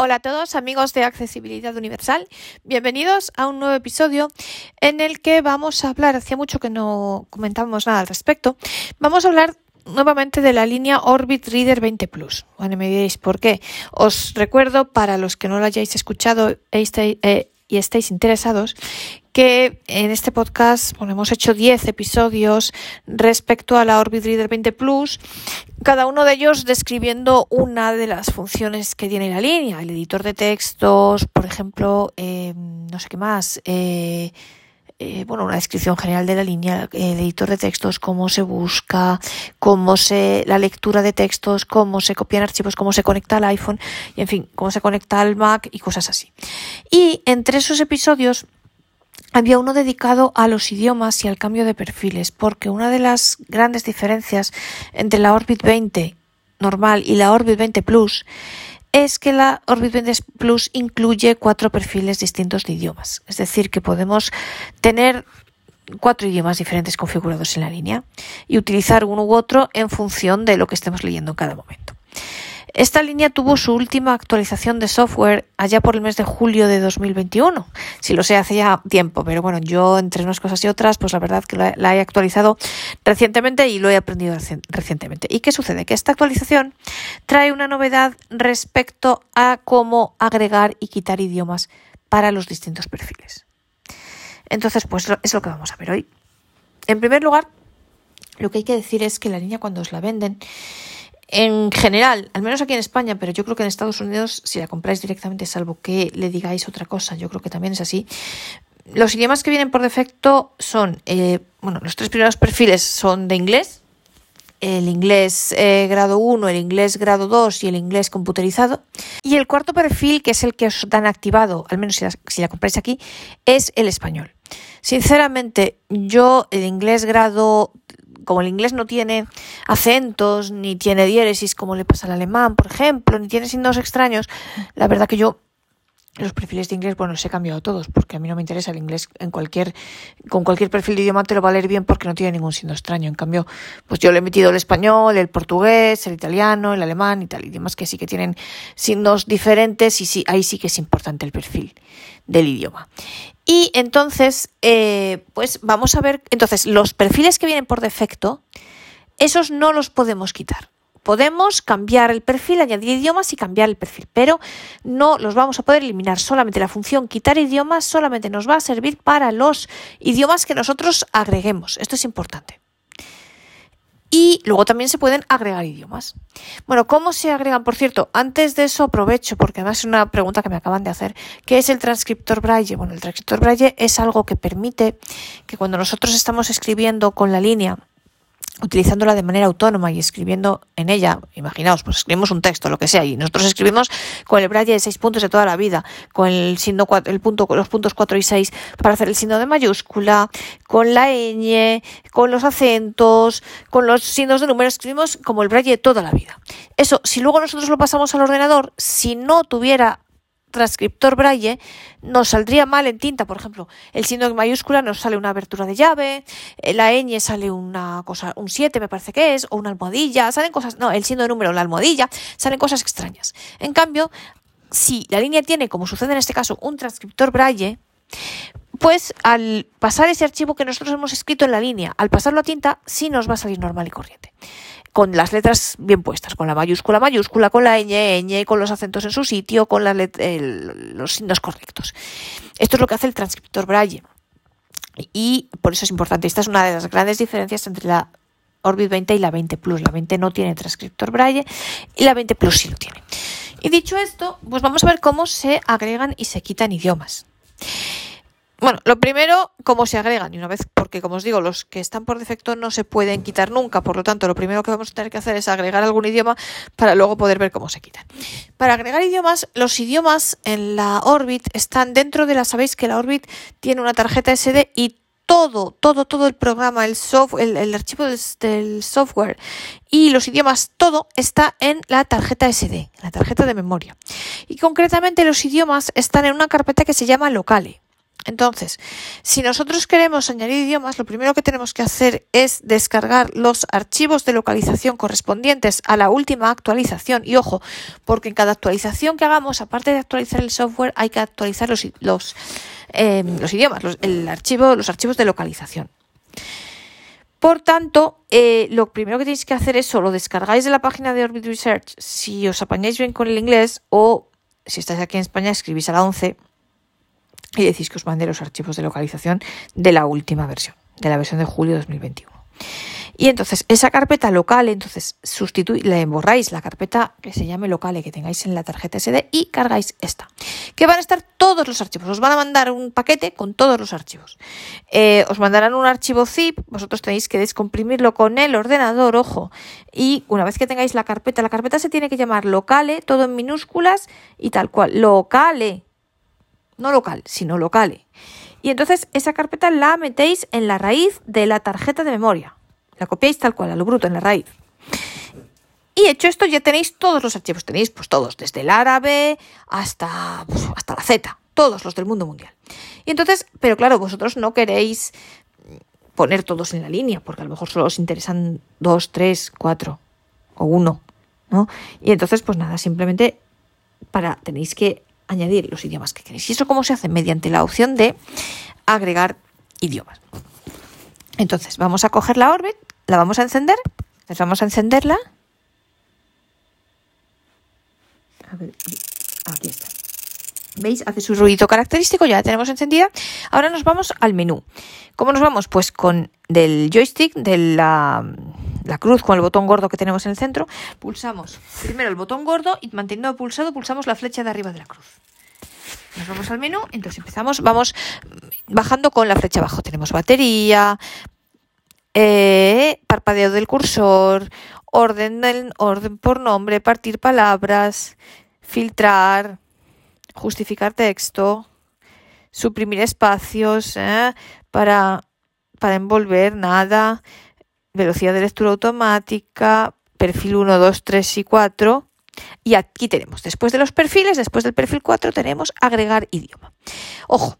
Hola a todos amigos de Accesibilidad Universal, bienvenidos a un nuevo episodio en el que vamos a hablar, hacía mucho que no comentábamos nada al respecto, vamos a hablar nuevamente de la línea Orbit Reader 20 Plus. Bueno, me diréis por qué. Os recuerdo, para los que no lo hayáis escuchado eh, y estéis interesados, que en este podcast bueno, hemos hecho 10 episodios respecto a la Orbit Reader 20 Plus cada uno de ellos describiendo una de las funciones que tiene la línea, el editor de textos, por ejemplo, eh, no sé qué más, eh, eh, bueno, una descripción general de la línea, el editor de textos, cómo se busca, cómo se, la lectura de textos, cómo se copian archivos, cómo se conecta al iPhone, y en fin, cómo se conecta al Mac y cosas así. Y entre esos episodios había uno dedicado a los idiomas y al cambio de perfiles, porque una de las grandes diferencias entre la Orbit 20 normal y la Orbit 20 Plus es que la Orbit 20 Plus incluye cuatro perfiles distintos de idiomas. Es decir, que podemos tener cuatro idiomas diferentes configurados en la línea y utilizar uno u otro en función de lo que estemos leyendo en cada momento. Esta línea tuvo su última actualización de software allá por el mes de julio de 2021. Si lo sé, hace ya tiempo, pero bueno, yo entre unas cosas y otras, pues la verdad que la, he actualizado recientemente y lo he aprendido recientemente. ¿Y qué sucede? Que esta actualización trae una novedad respecto a cómo agregar y quitar idiomas para los distintos perfiles. Entonces, pues es lo que vamos a ver hoy. En primer lugar, lo que hay que decir es que la línea cuando os la venden en general, al menos aquí en España, pero yo creo que en Estados Unidos, si la compráis directamente, salvo que le digáis otra cosa, yo creo que también es así. Los idiomas que vienen por defecto son, eh, bueno, los tres primeros perfiles son de inglés, el inglés eh, grado 1, el inglés grado 2 y el inglés computerizado. Y el cuarto perfil, que es el que os dan activado, al menos si la, si la compráis aquí, es el español. Sinceramente, yo el inglés grado como el inglés no tiene acentos, ni tiene diéresis como le pasa al alemán, por ejemplo, ni tiene signos extraños, la verdad que yo los perfiles de inglés, bueno, los he cambiado todos, porque a mí no me interesa el inglés en cualquier, con cualquier perfil de idioma te lo va a leer bien porque no tiene ningún signo extraño. En cambio, pues yo le he metido el español, el portugués, el italiano, el alemán y tal, idiomas que sí que tienen signos diferentes y sí, ahí sí que es importante el perfil del idioma. Y entonces, eh, pues vamos a ver, entonces los perfiles que vienen por defecto, esos no los podemos quitar. Podemos cambiar el perfil, añadir idiomas y cambiar el perfil, pero no los vamos a poder eliminar. Solamente la función quitar idiomas solamente nos va a servir para los idiomas que nosotros agreguemos. Esto es importante. Y luego también se pueden agregar idiomas. Bueno, ¿cómo se agregan? Por cierto, antes de eso aprovecho, porque además es una pregunta que me acaban de hacer, ¿qué es el transcriptor braille? Bueno, el transcriptor braille es algo que permite que cuando nosotros estamos escribiendo con la línea, utilizándola de manera autónoma y escribiendo en ella, imaginaos, pues escribimos un texto, lo que sea, y nosotros escribimos con el braille de seis puntos de toda la vida, con el signo el punto, los puntos 4 y 6 para hacer el signo de mayúscula, con la ñ, con los acentos, con los signos de número, escribimos como el braille de toda la vida. Eso, si luego nosotros lo pasamos al ordenador, si no tuviera transcriptor braille nos saldría mal en tinta, por ejemplo, el signo en mayúscula nos sale una abertura de llave, eh, la ñ sale una cosa, un 7 me parece que es, o una almohadilla, salen cosas, no, el signo de número, la almohadilla, salen cosas extrañas. En cambio, si la línea tiene, como sucede en este caso, un transcriptor braille, pues al pasar ese archivo que nosotros hemos escrito en la línea, al pasarlo a tinta, sí nos va a salir normal y corriente con las letras bien puestas, con la mayúscula mayúscula, con la ñ, ñ, con los acentos en su sitio, con los signos correctos. Esto es lo que hace el transcriptor Braille. Y por eso es importante. Esta es una de las grandes diferencias entre la Orbit 20 y la 20 Plus. La 20 no tiene transcriptor Braille y la 20 Plus sí lo tiene. Y dicho esto, pues vamos a ver cómo se agregan y se quitan idiomas. Bueno, lo primero, cómo se agregan. Y una vez, porque como os digo, los que están por defecto no se pueden quitar nunca. Por lo tanto, lo primero que vamos a tener que hacer es agregar algún idioma para luego poder ver cómo se quitan. Para agregar idiomas, los idiomas en la Orbit están dentro de la, sabéis que la Orbit tiene una tarjeta SD y todo, todo, todo el programa, el, software, el, archivo del, software y los idiomas, todo está en la tarjeta SD, la tarjeta de memoria. Y concretamente los idiomas están en una carpeta que se llama locale. Entonces, si nosotros queremos añadir idiomas, lo primero que tenemos que hacer es descargar los archivos de localización correspondientes a la última actualización. Y ojo, porque en cada actualización que hagamos, aparte de actualizar el software, hay que actualizar los, eh, idiomas, los, el archivo, los archivos de localización. Por tanto, eh, lo primero que tenéis que hacer es o lo descargáis de la página de Orbit Research si os apañáis bien con el inglés o si estáis aquí en España escribís a la 11 y decís que os mande los archivos de localización de la última versión, de la versión de julio de 2021. Y entonces esa carpeta local, entonces sustituís, le borráis la carpeta que se llame locale que tengáis en la tarjeta SD y cargáis esta. Que van a estar todos los archivos. Os van a mandar un paquete con todos los archivos. Eh, os mandarán un archivo zip, vosotros tenéis que descomprimirlo con el ordenador, ojo. Y una vez que tengáis la carpeta, la carpeta se tiene que llamar locale, todo en minúsculas y tal cual. Locale, no local, sino locale. Y entonces esa carpeta la metéis en la raíz de la tarjeta de memoria. La copiáis tal cual, a lo bruto, en la raíz. Y hecho esto, ya tenéis todos los archivos. Tenéis pues todos, desde el árabe hasta, pues, hasta la Z, todos los del mundo mundial. Y entonces, pero claro, vosotros no queréis poner todos en la línea, porque a lo mejor solo os interesan dos, tres, cuatro o uno, ¿no? Y entonces, pues nada, simplemente para tenéis que añadir los idiomas que queréis. ¿Y eso cómo se hace? Mediante la opción de agregar idiomas. Entonces, vamos a coger la Orbit, la vamos a encender, entonces vamos a encenderla. A ver, aquí está. ¿Veis? Hace su ruido característico, ya la tenemos encendida. Ahora nos vamos al menú. ¿Cómo nos vamos? Pues con del joystick, de la, la, cruz con el botón gordo que tenemos en el centro, pulsamos primero el botón gordo y manteniendo pulsado pulsamos la flecha de arriba de la cruz. Nos vamos al menú, entonces empezamos, vamos bajando con la flecha abajo. Tenemos batería, eh, parpadeo del cursor, orden, del, orden por nombre, partir palabras, filtrar, justificar texto, suprimir espacios eh, para, para envolver, nada, velocidad de lectura automática, perfil 1, 2, 3 y 4. Y aquí tenemos, después de los perfiles, después del perfil 4, tenemos agregar idioma. Ojo,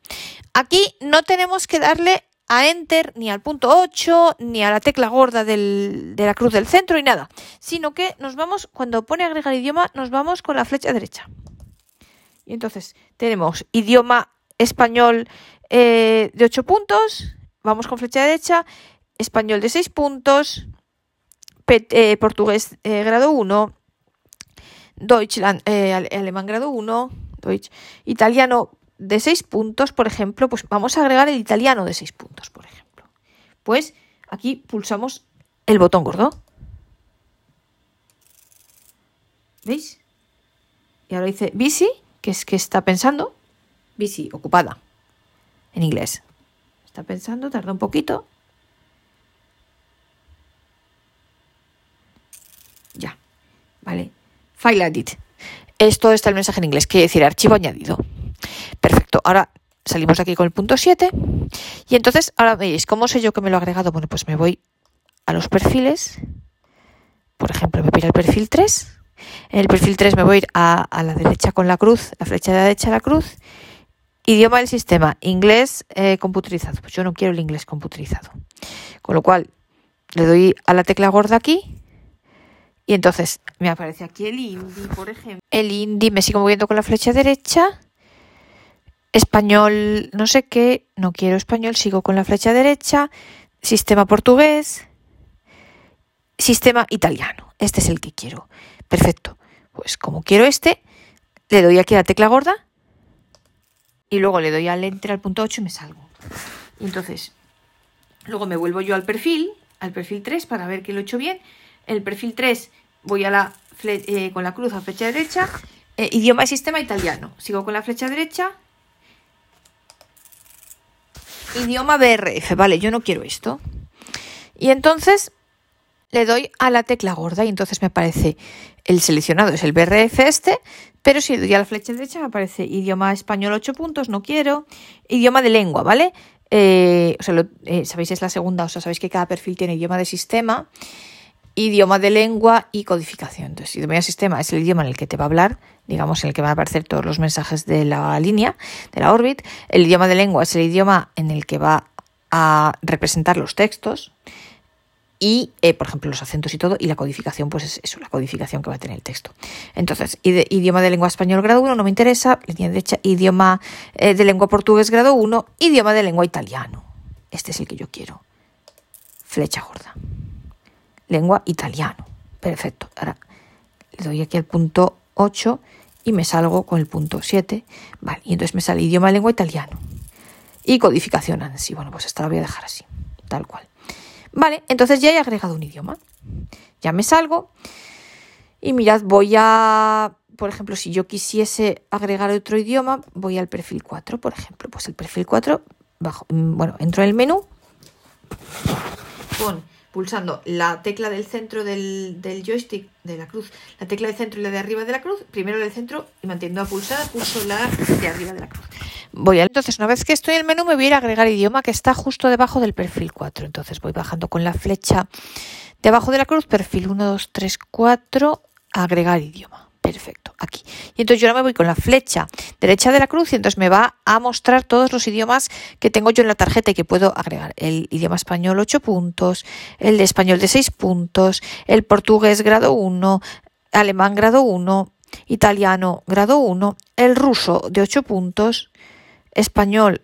aquí no tenemos que darle a Enter, ni al punto 8, ni a la tecla gorda de la cruz del centro, y nada. Sino que nos vamos, cuando pone agregar idioma, nos vamos con la flecha derecha. Y entonces tenemos idioma español eh, de 8 puntos, vamos con flecha derecha, español de 6 puntos, eh, portugués eh, grado 1, Deutschland, alemán grado 1, Deutsch, italiano de 6 puntos, por ejemplo, pues vamos a agregar el italiano de 6 puntos, por ejemplo. Pues aquí pulsamos el botón gordo. ¿Veis? Y ahora dice busy, que es que está pensando. Busy, ocupada. En inglés. Está pensando, tarda un poquito. Ya. Vale. File edit. Esto está el mensaje en inglés, quiere decir archivo añadido. Perfecto. Ahora salimos aquí con el punto 7. Y entonces, ahora veis, ¿cómo sé yo que me lo ha agregado? Bueno, pues me voy a los perfiles. Por ejemplo, me voy al perfil 3. En el perfil 3 me voy a ir a, la derecha con la cruz, la flecha de la derecha la cruz. Idioma del sistema, inglés eh, computerizado. Pues yo no quiero el inglés computerizado. Con lo cual, le doy a la tecla gorda aquí. Y entonces me aparece aquí el INDI, por ejemplo. El INDI me sigo moviendo con la flecha derecha español no sé qué, no quiero español, sigo con la flecha derecha, sistema portugués, sistema italiano. Este es el que quiero. Perfecto. Pues como quiero este, le doy aquí a la tecla gorda y luego le doy al enter al punto 8 y me salgo. Y entonces, luego me vuelvo yo al perfil, al perfil 3 para ver que lo he hecho bien. El perfil 3 voy a la eh, con la cruz a flecha derecha, eh, idioma y sistema italiano. Sigo con la flecha derecha, idioma BRF, vale, yo no quiero esto. Y entonces le doy a la tecla gorda y entonces me aparece el seleccionado, es el BRF este, pero si doy a la flecha derecha me aparece idioma español 8 puntos, no quiero, idioma de lengua, ¿vale? Eh, o sea, eh, sabéis, es la segunda, o sea, sabéis que cada perfil tiene idioma de sistema idioma de lengua y codificación. Entonces, idioma de sistema es el idioma en el que te va a hablar, digamos, en el que van a aparecer todos los mensajes de la línea, de la órbita. El idioma de lengua es el idioma en el que va a representar los textos y, eh, por ejemplo, los acentos y todo, y la codificación, pues es eso, la codificación que va a tener el texto. Entonces, idioma de lengua español grado 1 no me interesa, línea derecha, idioma eh, de lengua portugués grado 1, idioma de lengua italiano. Este es el que yo quiero. Flecha gorda. Lengua italiano. Perfecto. Ahora le doy aquí al punto 8 y me salgo con el punto 7. Vale, y entonces me sale idioma lengua italiano. Y codificación ANSI. Bueno, pues esta la voy a dejar así, tal cual. Vale, entonces ya he agregado un idioma. Ya me salgo. Y mirad, voy a, por ejemplo, si yo quisiese agregar otro idioma, voy al perfil 4, por ejemplo. Pues el perfil 4, bajo, mm, bueno, entro en el menú, pulsando la tecla del centro del, joystick de la cruz, la tecla del centro y la de arriba de la cruz, primero del centro y manteniendo a pulsar, pulso la de arriba de la cruz. Voy a, entonces, una vez que estoy en el menú, me voy a ir a agregar idioma que está justo debajo del perfil 4. Entonces voy bajando con la flecha debajo de la cruz, perfil 1, 2, 3, 4, agregar idioma. Perfecto, aquí. Y entonces yo ahora me voy con la flecha derecha de la cruz y entonces me va a mostrar todos los idiomas que tengo yo en la tarjeta y que puedo agregar. El idioma español 8 puntos, el de español de 6 puntos, el portugués grado 1, alemán grado 1, italiano grado 1, el ruso de 8 puntos, español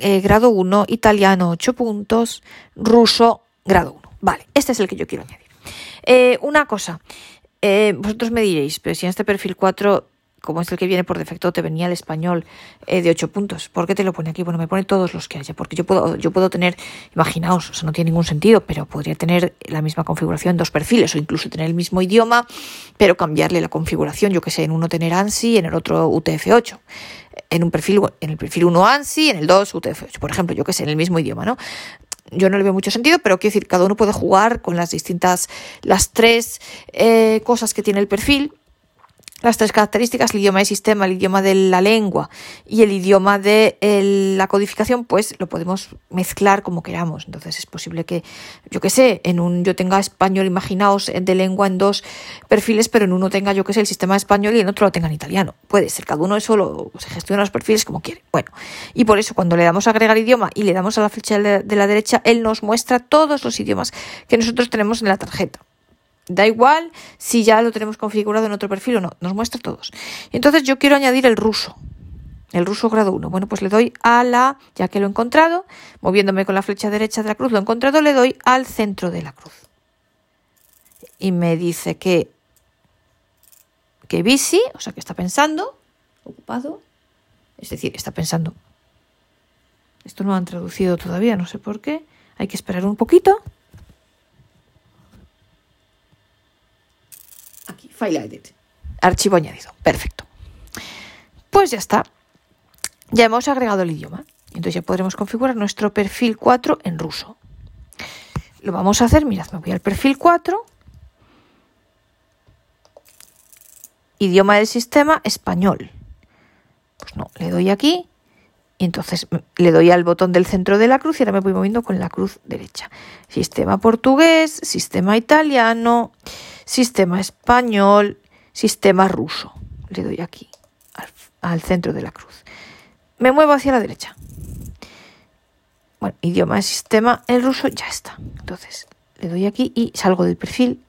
eh, grado 1, italiano 8 puntos, ruso grado 1. Vale, este es el que yo quiero añadir. Eh, una cosa, eh, vosotros me diréis, pero si en este perfil 4, como es el que viene por defecto, te venía el español eh, de 8 puntos, ¿por qué te lo pone aquí? Bueno, me pone todos los que haya, porque yo puedo, yo puedo tener, imaginaos, o sea, no tiene ningún sentido, pero podría tener la misma configuración en dos perfiles, o incluso tener el mismo idioma, pero cambiarle la configuración, yo que sé, en uno tener ANSI, en el otro UTF-8 en un perfil, en el perfil 1 ANSI, en el 2 UTF-8, por ejemplo, yo que sé, en el mismo idioma, ¿no? Yo no le veo mucho sentido, pero quiero decir, cada uno puede jugar con las distintas, las tres eh, cosas que tiene el perfil las tres características, el idioma de sistema, el idioma de la lengua y el idioma de la codificación, pues lo podemos mezclar como queramos. Entonces es posible que, yo que sé, en un yo tenga español, imaginaos, de lengua en dos perfiles, pero en uno tenga, yo que sé, el sistema español y en otro lo tenga en italiano. Puede ser, cada uno eso lo, se gestiona los perfiles como quiere. Bueno, y por eso cuando le damos a agregar idioma y le damos a la flecha de la derecha, él nos muestra todos los idiomas que nosotros tenemos en la tarjeta. Da igual si ya lo tenemos configurado en otro perfil o no, nos muestra todos. Entonces yo quiero añadir el ruso, el ruso grado 1. Bueno, pues le doy a la, ya que lo he encontrado, moviéndome con la flecha derecha de la cruz, lo he encontrado, le doy al centro de la cruz. Y me dice que, que bici, o sea que está pensando, ocupado, es decir, está pensando. Esto no han traducido todavía, no sé por qué. Hay que esperar un poquito. Archivo añadido. Perfecto. Pues ya está. Ya hemos agregado el idioma. Entonces ya podremos configurar nuestro perfil 4 en ruso. Lo vamos a hacer, mirad, me voy al perfil 4. Idioma del sistema español. Pues no, le doy aquí y entonces le doy al botón del centro de la cruz y ahora me voy moviendo con la cruz derecha. Sistema portugués, sistema italiano, sistema español, sistema ruso. Le doy aquí, al, centro de la cruz. Me muevo hacia la derecha. Bueno, idioma sistema, el ruso ya está. Entonces, le doy aquí y salgo del perfil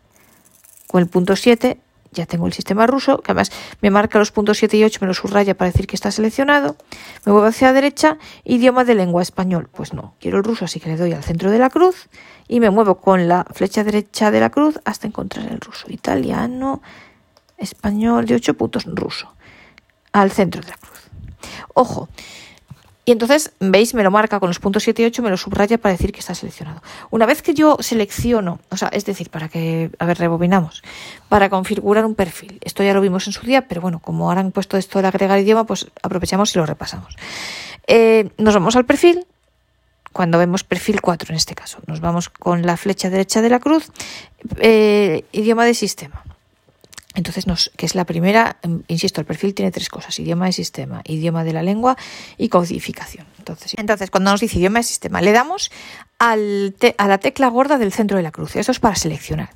con el punto 7. Ya tengo el sistema ruso, que además me marca los puntos 7 y 8, me lo subraya para decir que está seleccionado. Me muevo hacia la derecha, idioma de lengua español. Pues no, quiero el ruso, así que le doy al centro de la cruz y me muevo con la flecha derecha de la cruz hasta encontrar el ruso. Italiano, español de 8 puntos, ruso. Al centro de la cruz. Ojo. Y entonces, veis, me lo marca con los puntos 7 y 8, me lo subraya para decir que está seleccionado. Una vez que yo selecciono, o sea, es decir, para que, a ver, rebobinamos, para configurar un perfil. Esto ya lo vimos en su día, pero bueno, como ahora han puesto esto de agregar idioma, pues aprovechamos y lo repasamos. Eh, nos vamos al perfil, cuando vemos perfil 4 en este caso. Nos vamos con la flecha derecha de la cruz, eh, idioma de sistema. Entonces, nos, que es la primera, em, insisto, el perfil tiene tres cosas, idioma de sistema, idioma de la lengua y codificación. Entonces, entonces cuando nos dice idioma de sistema, le damos a la tecla gorda del centro de la cruz. Eso es para seleccionar.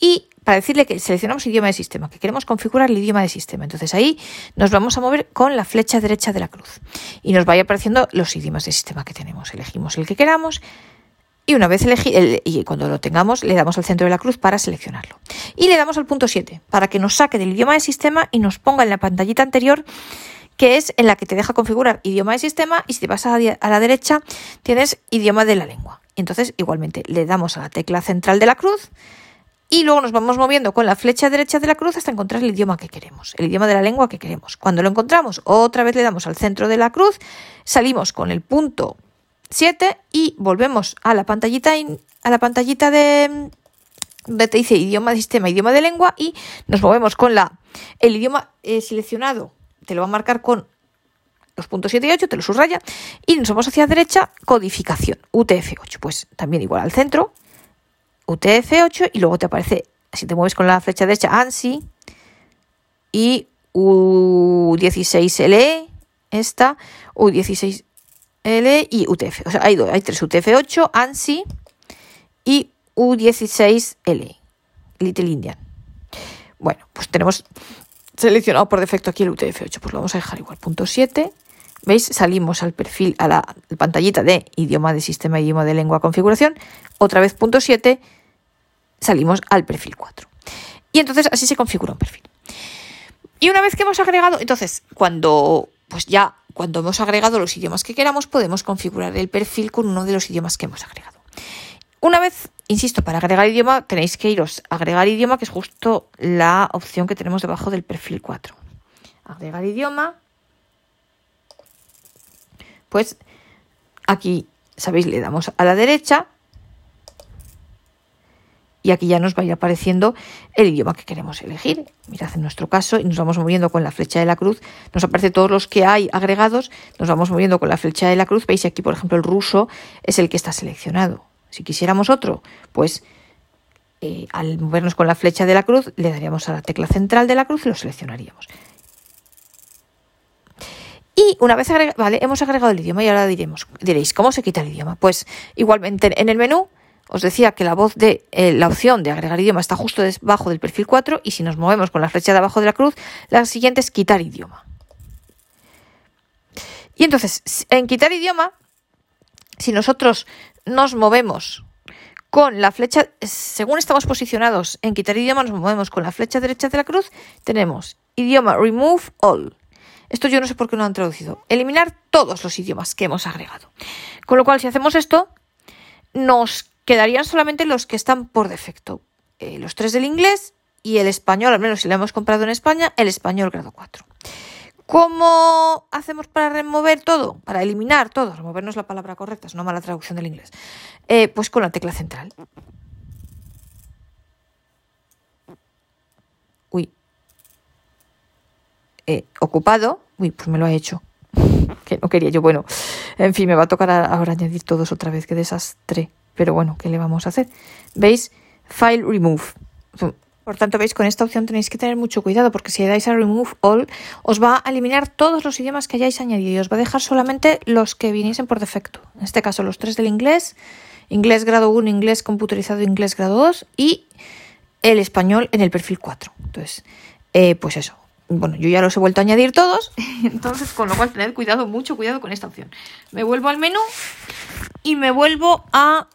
Y para decirle que seleccionamos idioma de sistema, que queremos configurar el idioma de sistema. Entonces ahí nos vamos a mover con la flecha derecha de la cruz. Y nos vaya apareciendo los idiomas de sistema que tenemos. Elegimos el que queramos y una vez elegí, y cuando lo tengamos, le damos al centro de la cruz para seleccionarlo. Y le damos al punto 7 para que nos saque del idioma de sistema y nos ponga en la pantallita anterior, que es en la que te deja configurar idioma de sistema. Y si te vas a, la derecha, tienes idioma de la lengua. Entonces, igualmente, le damos a la tecla central de la cruz y luego nos vamos moviendo con la flecha derecha de la cruz hasta encontrar el idioma que queremos, el idioma de la lengua que queremos. Cuando lo encontramos, otra vez le damos al centro de la cruz, salimos con el punto 7 y volvemos a la pantallita, a la pantallita de donde te dice idioma de sistema, idioma de lengua y nos movemos con la el idioma eh, seleccionado, te lo va a marcar con los puntos 7 y 8, te lo subraya y nos vamos hacia la derecha, codificación, UTF-8, pues también igual al centro, UTF-8 y luego te aparece, si te mueves con la flecha derecha, ANSI y U16LE, esta, U16 L y UTF. O sea, hay, dos, hay tres UTF-8, ANSI y U16L, Little Indian. Bueno, pues tenemos seleccionado por defecto aquí el UTF-8, pues lo vamos a dejar igual. Punto 7. ¿Veis? Salimos al perfil, a la pantallita de idioma de sistema, idioma de lengua, configuración. Otra vez punto 7. Salimos al perfil 4. Y entonces así se configura un perfil. Y una vez que hemos agregado, entonces, cuando pues ya cuando hemos agregado los idiomas que queramos, podemos configurar el perfil con uno de los idiomas que hemos agregado. Una vez, insisto, para agregar idioma tenéis que iros a agregar idioma, que es justo la opción que tenemos debajo del perfil 4. Agregar idioma. Pues aquí, sabéis, le damos a la derecha y aquí ya nos va a ir apareciendo el idioma que queremos elegir. Mirad en nuestro caso y nos vamos moviendo con la flecha de la cruz, nos aparece todos los que hay agregados, nos vamos moviendo con la flecha de la cruz, veis aquí por ejemplo el ruso es el que está seleccionado. Si quisiéramos otro, pues eh, al movernos con la flecha de la cruz le daríamos a la tecla central de la cruz y lo seleccionaríamos. Y una vez vale, hemos agregado el idioma y ahora diremos, diréis, ¿cómo se quita el idioma? Pues igualmente en el menú os decía que la voz de eh, la opción de agregar idioma está justo debajo del perfil 4 y si nos movemos con la flecha de abajo de la cruz, la siguiente es quitar idioma. Y entonces, en quitar idioma, si nosotros nos movemos con la flecha, según estamos posicionados en quitar idioma, nos movemos con la flecha derecha de la cruz, tenemos idioma remove all. Esto yo no sé por qué no han traducido. Eliminar todos los idiomas que hemos agregado. Con lo cual, si hacemos esto, nos quedarían solamente los que están por defecto. Eh, los tres del inglés y el español, al menos si lo hemos comprado en España, el español grado 4. ¿Cómo hacemos para remover todo? Para eliminar todo. Remover no es la palabra correcta, es una mala traducción del inglés. Eh, pues con la tecla central. Uy. Eh, ocupado. Uy, pues me lo ha hecho. que no quería yo. Bueno, en fin, me va a tocar ahora añadir todos otra vez. Qué desastre. Pero bueno, ¿qué le vamos a hacer? ¿Veis? File Remove. Por tanto, veis, con esta opción tenéis que tener mucho cuidado porque si le dais a Remove All, os va a eliminar todos los idiomas que hayáis añadido y os va a dejar solamente los que viniesen por defecto. En este caso, los tres del inglés, inglés grado 1, inglés computerizado, inglés grado 2 y el español en el perfil 4. Entonces, eh, pues eso. Bueno, yo ya los he vuelto a añadir todos, entonces con lo cual tened cuidado, mucho cuidado con esta opción. Me vuelvo al menú y me vuelvo a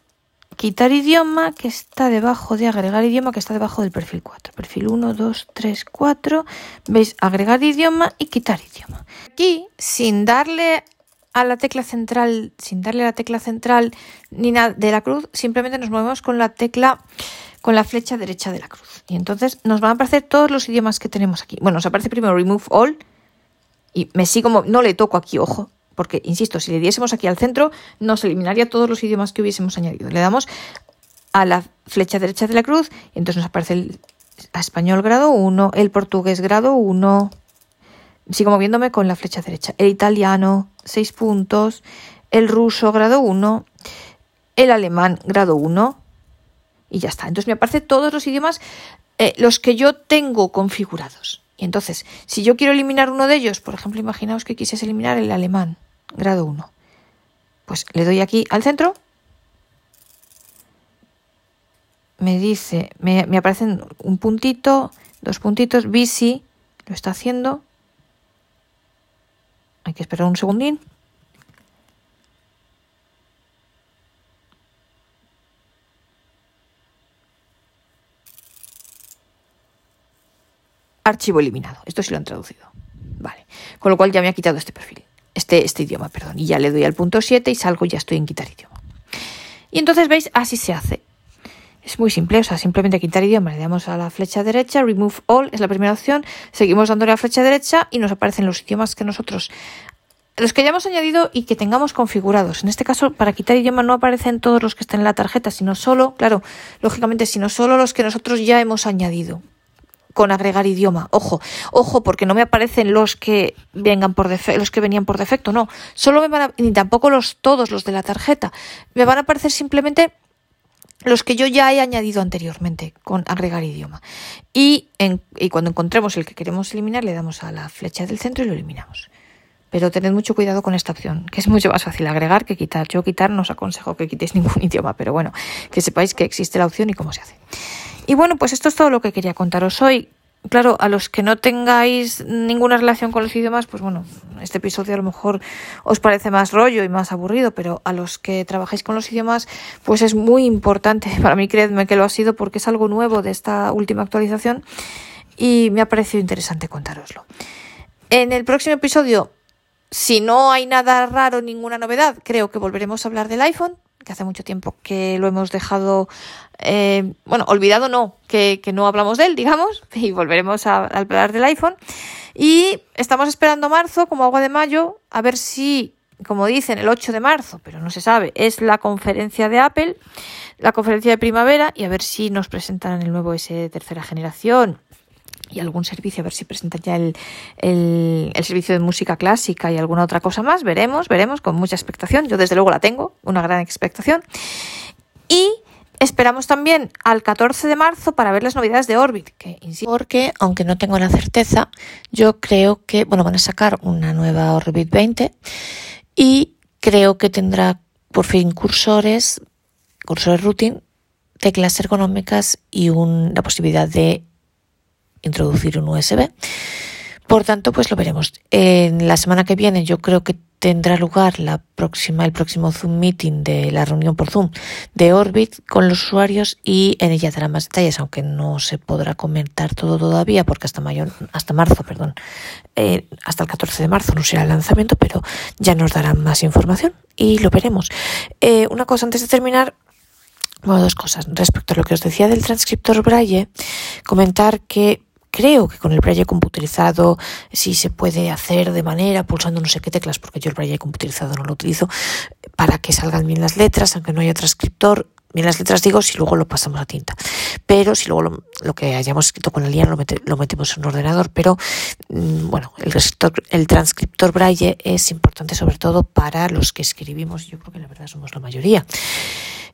quitar idioma que está debajo de agregar idioma que está debajo del perfil 4. Perfil 1, 2, 3, 4. Veis agregar idioma y quitar idioma. Aquí, sin darle a la tecla central, sin darle a la tecla central ni nada de la cruz, simplemente nos movemos con la tecla, con la flecha derecha de la cruz. Y entonces nos van a aparecer todos los idiomas que tenemos aquí. Bueno, nos aparece primero remove all y me sigo, no le toco aquí, ojo, porque, insisto, si le diésemos aquí al centro, nos eliminaría todos los idiomas que hubiésemos añadido. Le damos a la flecha derecha de la cruz y entonces nos aparece el español grado 1, el portugués grado 1. Sigo moviéndome con la flecha derecha. El italiano, 6 puntos. El ruso, grado 1. El alemán, grado 1. Y ya está. Entonces me aparecen todos los idiomas eh, los que yo tengo configurados. Y entonces, si yo quiero eliminar uno de ellos, por ejemplo, imaginaos que quisiese eliminar el alemán, grado 1, pues le doy aquí al centro, me dice, me, aparecen un puntito, dos puntitos, BC, lo está haciendo. Hay que esperar un segundín. archivo eliminado. Esto sí lo han traducido. Vale. Con lo cual ya me ha quitado este perfil, este, este idioma, perdón. Y ya le doy al punto 7 y salgo y ya estoy en quitar idioma. Y entonces veis, así se hace. Es muy simple, o sea, simplemente quitar idioma, le damos a la flecha derecha, remove all es la primera opción, seguimos dándole a la flecha derecha y nos aparecen los idiomas que nosotros, los que hayamos añadido y que tengamos configurados. En este caso, para quitar idioma no aparecen todos los que están en la tarjeta, sino solo, claro, lógicamente, sino solo los que nosotros ya hemos añadido con agregar idioma. Ojo, ojo, porque no me aparecen los que vengan por los que venían por defecto, no. Solo me van a, ni tampoco los todos los de la tarjeta. Me van a aparecer simplemente los que yo ya he añadido anteriormente con agregar idioma. Y, y cuando encontremos el que queremos eliminar, le damos a la flecha del centro y lo eliminamos. Pero tened mucho cuidado con esta opción, que es mucho más fácil agregar que quitar. Yo quitar no os aconsejo que quitéis ningún idioma, pero bueno, que sepáis que existe la opción y cómo se hace. Y bueno, pues esto es todo lo que quería contaros hoy. Claro, a los que no tengáis ninguna relación con los idiomas, pues bueno, este episodio a lo mejor os parece más rollo y más aburrido, pero a los que trabajáis con los idiomas, pues es muy importante. Para mí, creedme que lo ha sido porque es algo nuevo de esta última actualización y me ha parecido interesante contároslo. En el próximo episodio, si no hay nada raro, ninguna novedad, creo que volveremos a hablar del iPhone, que hace mucho tiempo que lo hemos dejado, eh, bueno, olvidado no, que, no hablamos de él, digamos, y volveremos a, hablar del iPhone. Y estamos esperando marzo, como agua de mayo, a ver si, como dicen, el 8 de marzo, pero no se sabe, es la conferencia de Apple, la conferencia de primavera, y a ver si nos presentan el nuevo S de tercera generación y algún servicio, a ver si presentan ya el, el, servicio de música clásica y alguna otra cosa más. Veremos, veremos, con mucha expectación. Yo desde luego la tengo, una gran expectación. Y esperamos también al 14 de marzo para ver las novedades de Orbit, porque aunque no tengo la certeza, yo creo que, bueno, van a sacar una nueva Orbit 20 y creo que tendrá por fin cursores, cursores routing, teclas ergonómicas y la posibilidad de introducir un USB. Por tanto, pues lo veremos. En la semana que viene yo creo que tendrá lugar la próxima, el próximo Zoom Meeting de la reunión por Zoom de Orbit con los usuarios y en ella dará más detalles, aunque no se podrá comentar todo todavía porque hasta mayo, hasta marzo, perdón, eh, hasta el 14 de marzo no será el lanzamiento, pero ya nos darán más información y lo veremos. Eh, una cosa antes de terminar, bueno, dos cosas. Respecto a lo que os decía del transcriptor Braille, comentar que Creo que con el braille computerizado sí se puede hacer de manera pulsando no sé qué teclas, porque yo el braille computerizado no lo utilizo, para que salgan bien las letras, aunque no haya transcriptor. Bien las letras digo si luego lo pasamos a tinta. Pero si luego lo, que hayamos escrito con la línea lo, lo metemos en un ordenador. Pero mm, bueno, el, el transcriptor braille es importante sobre todo para los que escribimos. Yo creo que la verdad somos la mayoría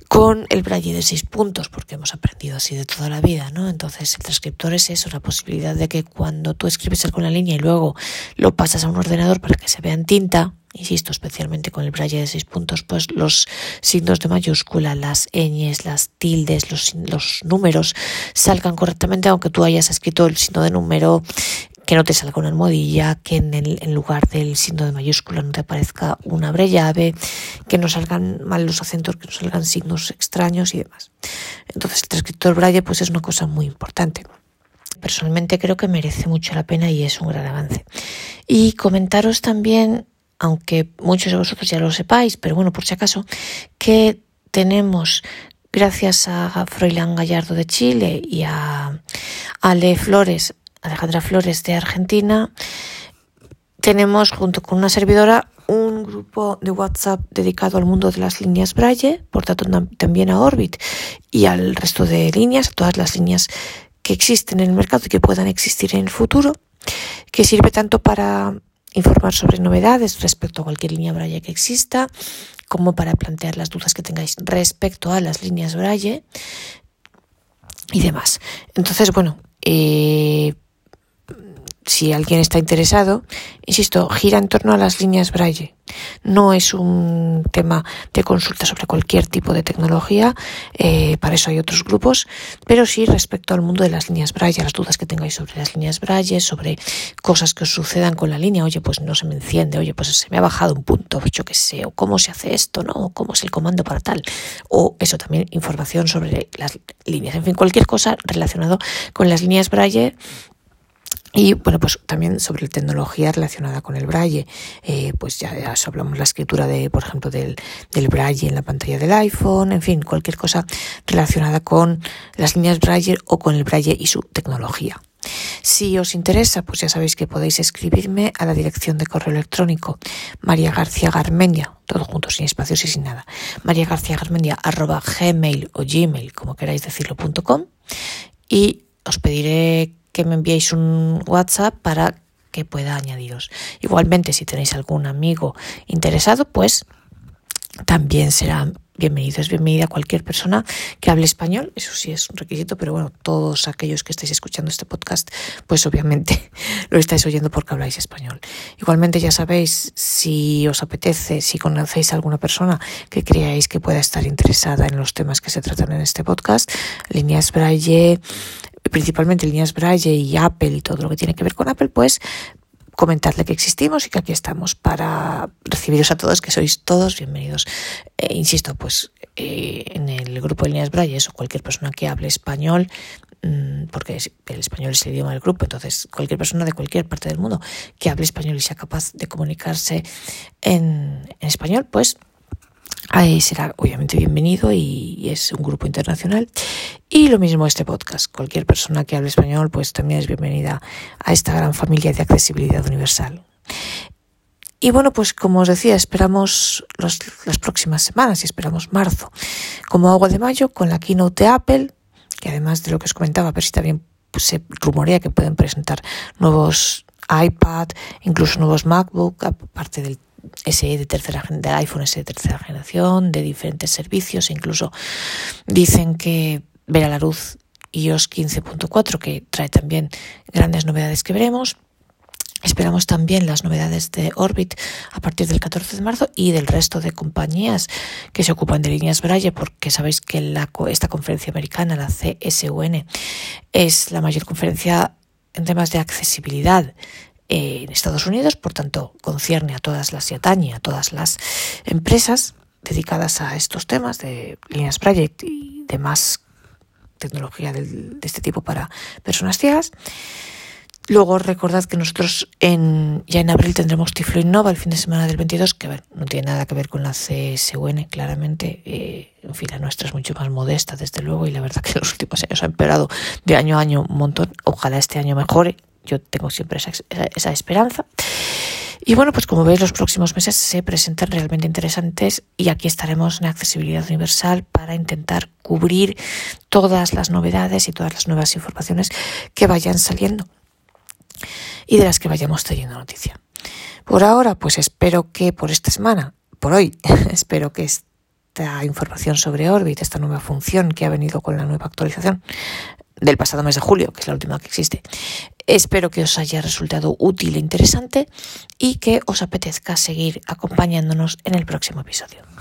con el braille de seis puntos, porque hemos aprendido así de toda la vida, ¿no? Entonces, el transcriptor es eso, la posibilidad de que cuando tú escribes algo en la línea y luego lo pasas a un ordenador para que se vea en tinta, insisto, especialmente con el braille de seis puntos, pues los signos de mayúscula, las ñes, las tildes, los, los números salgan correctamente, aunque tú hayas escrito el signo de número que no te salga una almohadilla, que en, el, lugar del signo de mayúscula no te aparezca una abrellave, que no salgan mal los acentos, que no salgan signos extraños y demás. Entonces el transcriptor braille pues es una cosa muy importante. Personalmente creo que merece mucho la pena y es un gran avance. Y comentaros también, aunque muchos de vosotros ya lo sepáis, pero bueno, por si acaso, que tenemos gracias a Froilán Gallardo de Chile y a Ale Flores Alejandra Flores de Argentina, tenemos junto con una servidora un grupo de WhatsApp dedicado al mundo de las líneas Braille, por tanto también a Orbit y al resto de líneas, a todas las líneas que existen en el mercado y que puedan existir en el futuro, que sirve tanto para informar sobre novedades respecto a cualquier línea Braille que exista, como para plantear las dudas que tengáis respecto a las líneas Braille y demás. Entonces, bueno, eh, si alguien está interesado, insisto, gira en torno a las líneas Braille. No es un tema de consulta sobre cualquier tipo de tecnología, eh, para eso hay otros grupos, pero sí respecto al mundo de las líneas Braille, las dudas que tengáis sobre las líneas Braille, sobre cosas que os sucedan con la línea, oye, pues no se me enciende, oye, pues se me ha bajado un punto, yo qué sé, o cómo se hace esto, ¿no? O cómo es el comando para tal, o eso también, información sobre las líneas, en fin, cualquier cosa relacionado con las líneas Braille y bueno, pues también sobre tecnología relacionada con el braille, eh, pues ya, ya, hablamos la escritura de, por ejemplo, del, del braille en la pantalla del iPhone, en fin, cualquier cosa relacionada con las líneas braille o con el braille y su tecnología. Si os interesa, pues ya sabéis que podéis escribirme a la dirección de correo electrónico María García Garmendia, todo junto, sin espacios y sin nada, María García o gmail, como queráis decirlo, punto com, y os pediré que me enviéis un WhatsApp para que pueda añadiros. Igualmente, si tenéis algún amigo interesado, pues también será bienvenido. Es bienvenida cualquier persona que hable español. Eso sí es un requisito, pero bueno, todos aquellos que estáis escuchando este podcast, pues obviamente lo estáis oyendo porque habláis español. Igualmente ya sabéis, si os apetece, si conocéis a alguna persona que creáis que pueda estar interesada en los temas que se tratan en este podcast, líneas Braille, principalmente líneas Braille y Apple y todo lo que tiene que ver con Apple, pues comentadle que existimos y que aquí estamos para recibiros a todos, que sois todos bienvenidos. Eh, insisto, pues eh, en el grupo de líneas Braille o cualquier persona que hable español, mm, porque el español es el idioma del grupo, entonces cualquier persona de cualquier parte del mundo que hable español y sea capaz de comunicarse en, en español, pues Ahí será obviamente bienvenido y es un grupo internacional. Y lo mismo este podcast. Cualquier persona que hable español pues también es bienvenida a esta gran familia de accesibilidad universal. Y bueno, pues como os decía, esperamos los, las próximas semanas y esperamos marzo como agua de mayo con la keynote de Apple, que además de lo que os comentaba, pero si también pues, se rumorea que pueden presentar nuevos iPad, incluso nuevos MacBook, aparte del SE de tercera de iPhone SE de tercera generación, de diferentes servicios, incluso dicen que verá la luz iOS 15.4, que trae también grandes novedades que veremos. Esperamos también las novedades de Orbit a partir del 14 de marzo y del resto de compañías que se ocupan de líneas Braille, porque sabéis que esta conferencia americana, la CSUN, es la mayor conferencia en temas de accesibilidad en Estados Unidos, por tanto, concierne a todas las y atañe a todas las empresas dedicadas a estos temas de líneas project y demás tecnología de, este tipo para personas ciegas. Luego recordad que nosotros ya en abril tendremos Tiflo Innova el fin de semana del 22, que no tiene nada que ver con la CSUN, claramente. Eh, en fin, la nuestra es mucho más modesta, desde luego, y la verdad que los últimos años ha empeorado de año a año un montón. Ojalá este año mejore, yo tengo siempre esa, esperanza. Y bueno, pues como veis, los próximos meses se presentan realmente interesantes y aquí estaremos en Accesibilidad Universal para intentar cubrir todas las novedades y todas las nuevas informaciones que vayan saliendo y de las que vayamos teniendo noticia. Por ahora, pues espero que por esta semana, por hoy, espero que esta información sobre Orbit, esta nueva función que ha venido con la nueva actualización, del pasado mes de julio, que es la última que existe. Espero que os haya resultado útil e interesante y que os apetezca seguir acompañándonos en el próximo episodio.